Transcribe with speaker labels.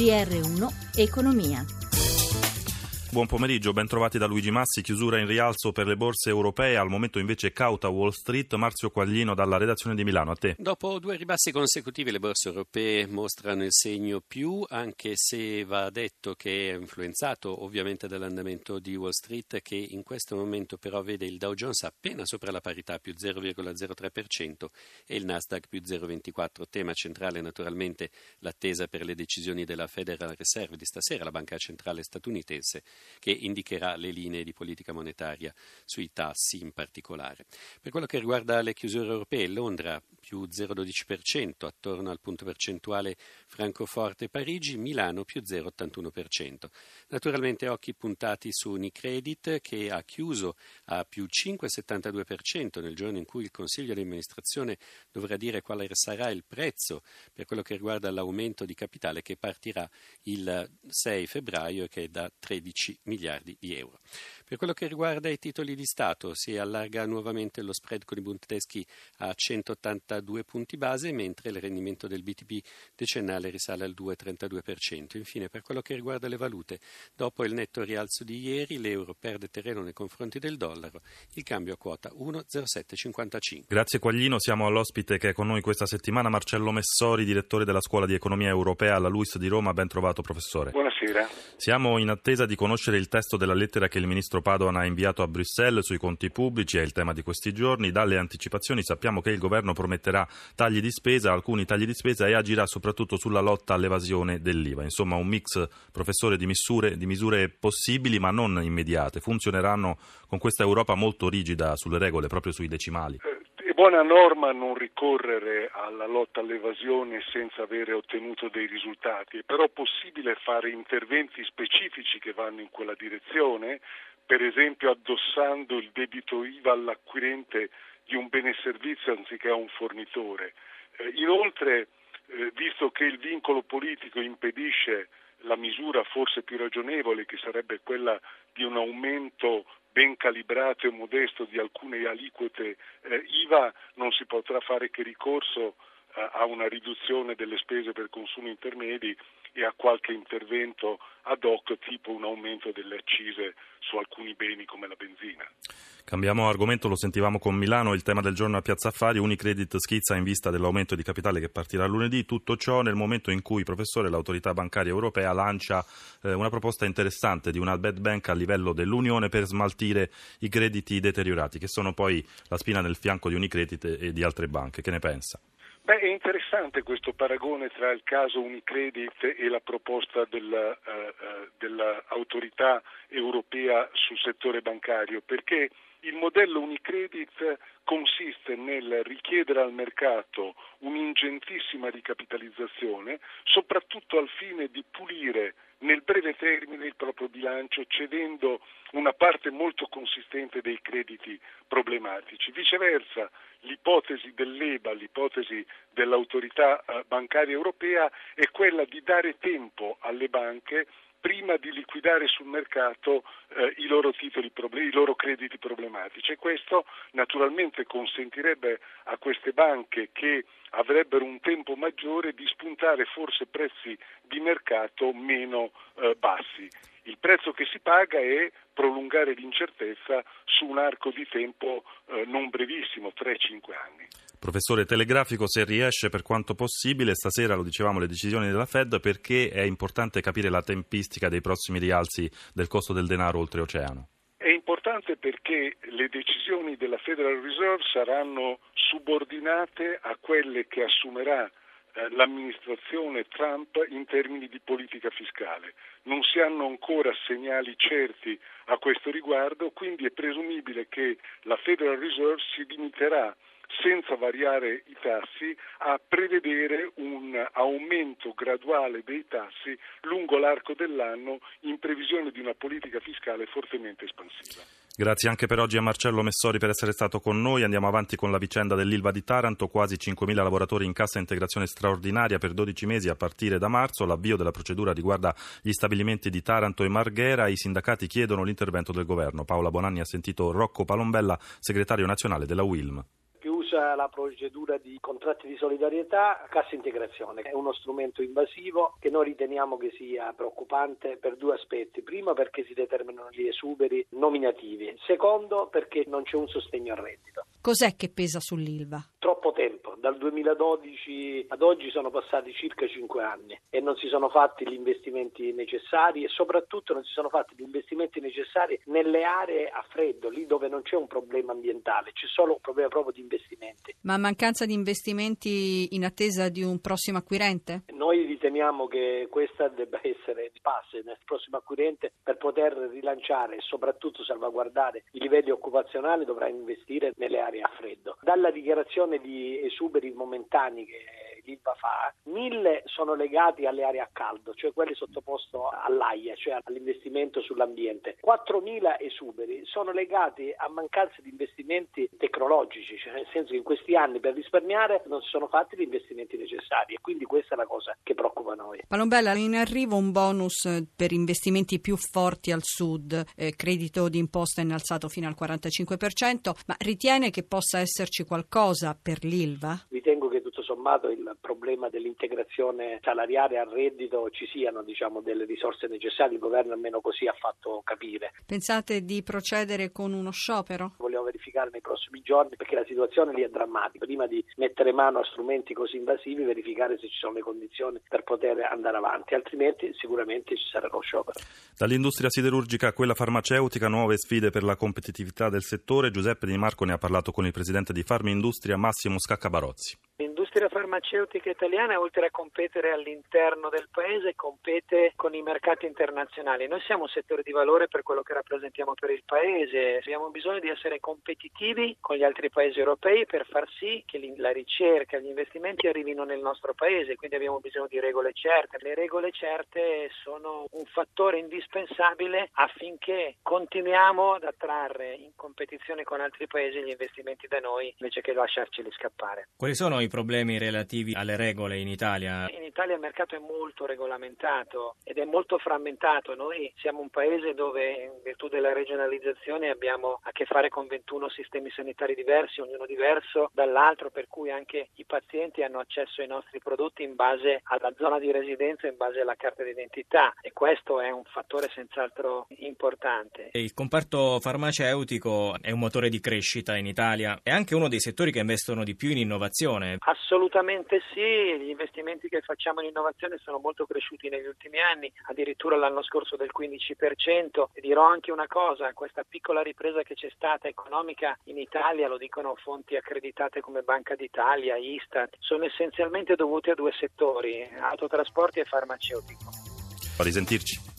Speaker 1: GR1 Economia.
Speaker 2: Buon pomeriggio, ben trovati da Luigi Massi. Chiusura in rialzo per le borse europee, al momento invece cauta Wall Street. Marzio Quaglino dalla redazione di Milano, a te.
Speaker 3: Dopo due ribassi consecutivi le borse europee mostrano il segno più, anche se va detto che è influenzato ovviamente dall'andamento di Wall Street che in questo momento però vede il Dow Jones appena sopra la parità più 0,03% e il Nasdaq più 0,24%. Tema centrale naturalmente l'attesa per le decisioni della Federal Reserve di stasera, la banca centrale statunitense che indicherà le linee di politica monetaria sui tassi in particolare. Per quello che riguarda le chiusure europee, Londra più 0,12% attorno al punto percentuale Francoforte Parigi, Milano più 0,81%. Naturalmente occhi puntati su Unicredit che ha chiuso a più 5,72% nel giorno in cui il Consiglio di amministrazione dovrà dire quale sarà il prezzo per quello che riguarda l'aumento di capitale che partirà il 6 febbraio e che è da 13 miliardi di euro. Per quello che riguarda i titoli di Stato si allarga nuovamente lo spread con i Bund tedeschi a 182 punti base, mentre il rendimento del BTP decennale risale al 2,32%. Infine, per quello che riguarda le valute, dopo il netto rialzo di ieri, l'euro perde terreno nei confronti del dollaro, il cambio a quota 1,0755.
Speaker 2: Grazie Quaglino, siamo all'ospite che è con noi questa settimana, Marcello Messori, direttore della Scuola di Economia Europea alla LUIS di Roma. Ben trovato professore.
Speaker 4: Buonasera.
Speaker 2: Siamo in attesa di conoscere il testo della lettera che il ministro Padoan ha inviato a Bruxelles sui conti pubblici, è il tema di questi giorni. Dalle anticipazioni sappiamo che il governo prometterà tagli di spesa, alcuni tagli di spesa e agirà soprattutto sulla lotta all'evasione dell'IVA. Insomma, un mix, professore, di misure, di misure possibili ma non immediate. Funzioneranno con questa Europa molto rigida sulle regole, proprio sui decimali.
Speaker 4: È buona norma non ricorrere alla lotta all'evasione senza avere ottenuto dei risultati, è però possibile fare interventi specifici che vanno in quella direzione, per esempio addossando il debito IVA all'acquirente di un bene servizio anziché a un fornitore. Eh, inoltre, eh, visto che il vincolo politico impedisce la misura forse più ragionevole, che sarebbe quella di un aumento ben calibrato e modesto di alcune aliquote eh, IVA, non si potrà fare che ricorso a una riduzione delle spese per consumi intermedi e a qualche intervento ad hoc tipo un aumento delle accise su alcuni beni come la benzina.
Speaker 2: Cambiamo argomento, lo sentivamo con Milano, il tema del giorno a Piazza Affari, Unicredit schizza in vista dell'aumento di capitale che partirà lunedì, tutto ciò nel momento in cui, professore, l'autorità bancaria europea lancia eh, una proposta interessante di una bad bank a livello dell'Unione per smaltire i crediti deteriorati, che sono poi la spina nel fianco di Unicredit e di altre banche. Che ne pensa?
Speaker 4: Beh, è interessante questo paragone tra il caso Unicredit e la proposta della, uh, uh, dell'autorità europea sul settore bancario, perché il modello Unicredit consiste nel richiedere al mercato un'ingentissima ricapitalizzazione, soprattutto al fine di pulire nel breve termine il proprio bilancio, cedendo una parte molto consistente dei crediti problematici. Viceversa, l'ipotesi dell'EBA, l'ipotesi dell'autorità eh, bancaria europea è quella di dare tempo alle banche prima di liquidare sul mercato eh, i, loro titoli, i loro crediti problematici e questo naturalmente consentirebbe a queste banche che avrebbero un tempo maggiore di spuntare forse prezzi di mercato meno eh, bassi. Il prezzo che si paga è prolungare l'incertezza su un arco di tempo eh, non brevissimo, 3-5 anni.
Speaker 2: Professore telegrafico, se riesce per quanto possibile, stasera lo dicevamo le decisioni della Fed perché è importante capire la tempistica dei prossimi rialzi del costo del denaro oltreoceano.
Speaker 4: È importante perché le decisioni della Federal Reserve saranno subordinate a quelle che assumerà eh, l'amministrazione Trump in termini di politica fiscale. Non si hanno ancora segnali certi a questo riguardo, quindi è presumibile che la Federal Reserve si limiterà senza variare i tassi, a prevedere un aumento graduale dei tassi lungo l'arco dell'anno in previsione di una politica fiscale fortemente espansiva.
Speaker 2: Grazie anche per oggi a Marcello Messori per essere stato con noi. Andiamo avanti con la vicenda dell'Ilva di Taranto, quasi 5.000 lavoratori in cassa integrazione straordinaria per 12 mesi a partire da marzo. L'avvio della procedura riguarda gli stabilimenti di Taranto e Marghera. I sindacati chiedono l'intervento del governo. Paola Bonanni ha sentito Rocco Palombella, segretario nazionale della UILM
Speaker 5: usa la procedura di contratti di solidarietà, cassa integrazione. È uno strumento invasivo che noi riteniamo che sia preoccupante per due aspetti. Primo perché si determinano gli esuberi nominativi, secondo perché non c'è un sostegno al reddito.
Speaker 1: Cos'è che pesa sull'ILVA?
Speaker 5: Troppo tempo, dal 2012 ad oggi sono passati circa 5 anni e non si sono fatti gli investimenti necessari e soprattutto non si sono fatti gli investimenti necessari nelle aree a freddo, lì dove non c'è un problema ambientale, c'è solo un problema proprio di investimenti.
Speaker 1: Ma mancanza di investimenti in attesa di un prossimo acquirente?
Speaker 5: Noi riteniamo che questa debba essere il passo nel prossimo acquirente per poter rilanciare e soprattutto salvaguardare i livelli occupazionali dovrà investire nelle aree a freddo. Dalla dichiarazione di esuberi momentanei che l'ILVA fa, mille sono legati alle aree a caldo, cioè quelle sottoposte all'AIA, cioè all'investimento sull'ambiente. 4.000 esuberi sono legati a mancanza di investimenti tecnologici, cioè nel senso che in questi anni per risparmiare non si sono fatti gli investimenti necessari e quindi questa è la cosa che preoccupa noi.
Speaker 1: Palombella, in arrivo un bonus per investimenti più forti al sud, eh, credito d'imposta innalzato fino al 45%, ma ritiene che possa esserci qualcosa per l'ILVA?
Speaker 5: Ritengo che sommato il problema dell'integrazione salariale al reddito ci siano diciamo, delle risorse necessarie, il governo almeno così ha fatto capire.
Speaker 1: Pensate di procedere con uno sciopero?
Speaker 5: Vogliamo verificare nei prossimi giorni perché la situazione lì è drammatica. Prima di mettere mano a strumenti così invasivi, verificare se ci sono le condizioni per poter andare avanti, altrimenti sicuramente ci sarà lo sciopero.
Speaker 2: Dall'industria siderurgica a quella farmaceutica, nuove sfide per la competitività del settore. Giuseppe Di Marco ne ha parlato con il presidente di Farmindustria Massimo Scaccabarozzi.
Speaker 6: L'industria farmaceutica italiana, oltre a competere all'interno del paese, compete con i mercati internazionali. Noi siamo un settore di valore per quello che rappresentiamo per il paese. Abbiamo bisogno di essere competitivi con gli altri paesi europei per far sì che la ricerca e gli investimenti arrivino nel nostro paese. Quindi abbiamo bisogno di regole certe. Le regole certe sono un fattore indispensabile affinché continuiamo ad attrarre in competizione con altri paesi gli investimenti da noi invece che lasciarceli scappare.
Speaker 7: Quali sono i problemi relativi alle regole in Italia?
Speaker 6: In Italia il mercato è molto regolamentato ed è molto frammentato. Noi siamo un paese dove in virtù della regionalizzazione abbiamo a che fare con 21 sistemi sanitari diversi, ognuno diverso dall'altro, per cui anche i pazienti hanno accesso ai nostri prodotti in base alla zona di residenza, in base alla carta d'identità e questo è un fattore senz'altro importante.
Speaker 7: Il comparto farmaceutico è un motore di crescita in Italia, è anche uno dei settori che investono di più in innovazione.
Speaker 6: Assolutamente sì, gli investimenti che facciamo in innovazione sono molto cresciuti negli ultimi anni, addirittura l'anno scorso del 15% e dirò anche una cosa, questa piccola ripresa che c'è stata economica in Italia, lo dicono fonti accreditate come Banca d'Italia, Istat, sono essenzialmente dovute a due settori, autotrasporti e farmaceutico.
Speaker 2: A risentirci.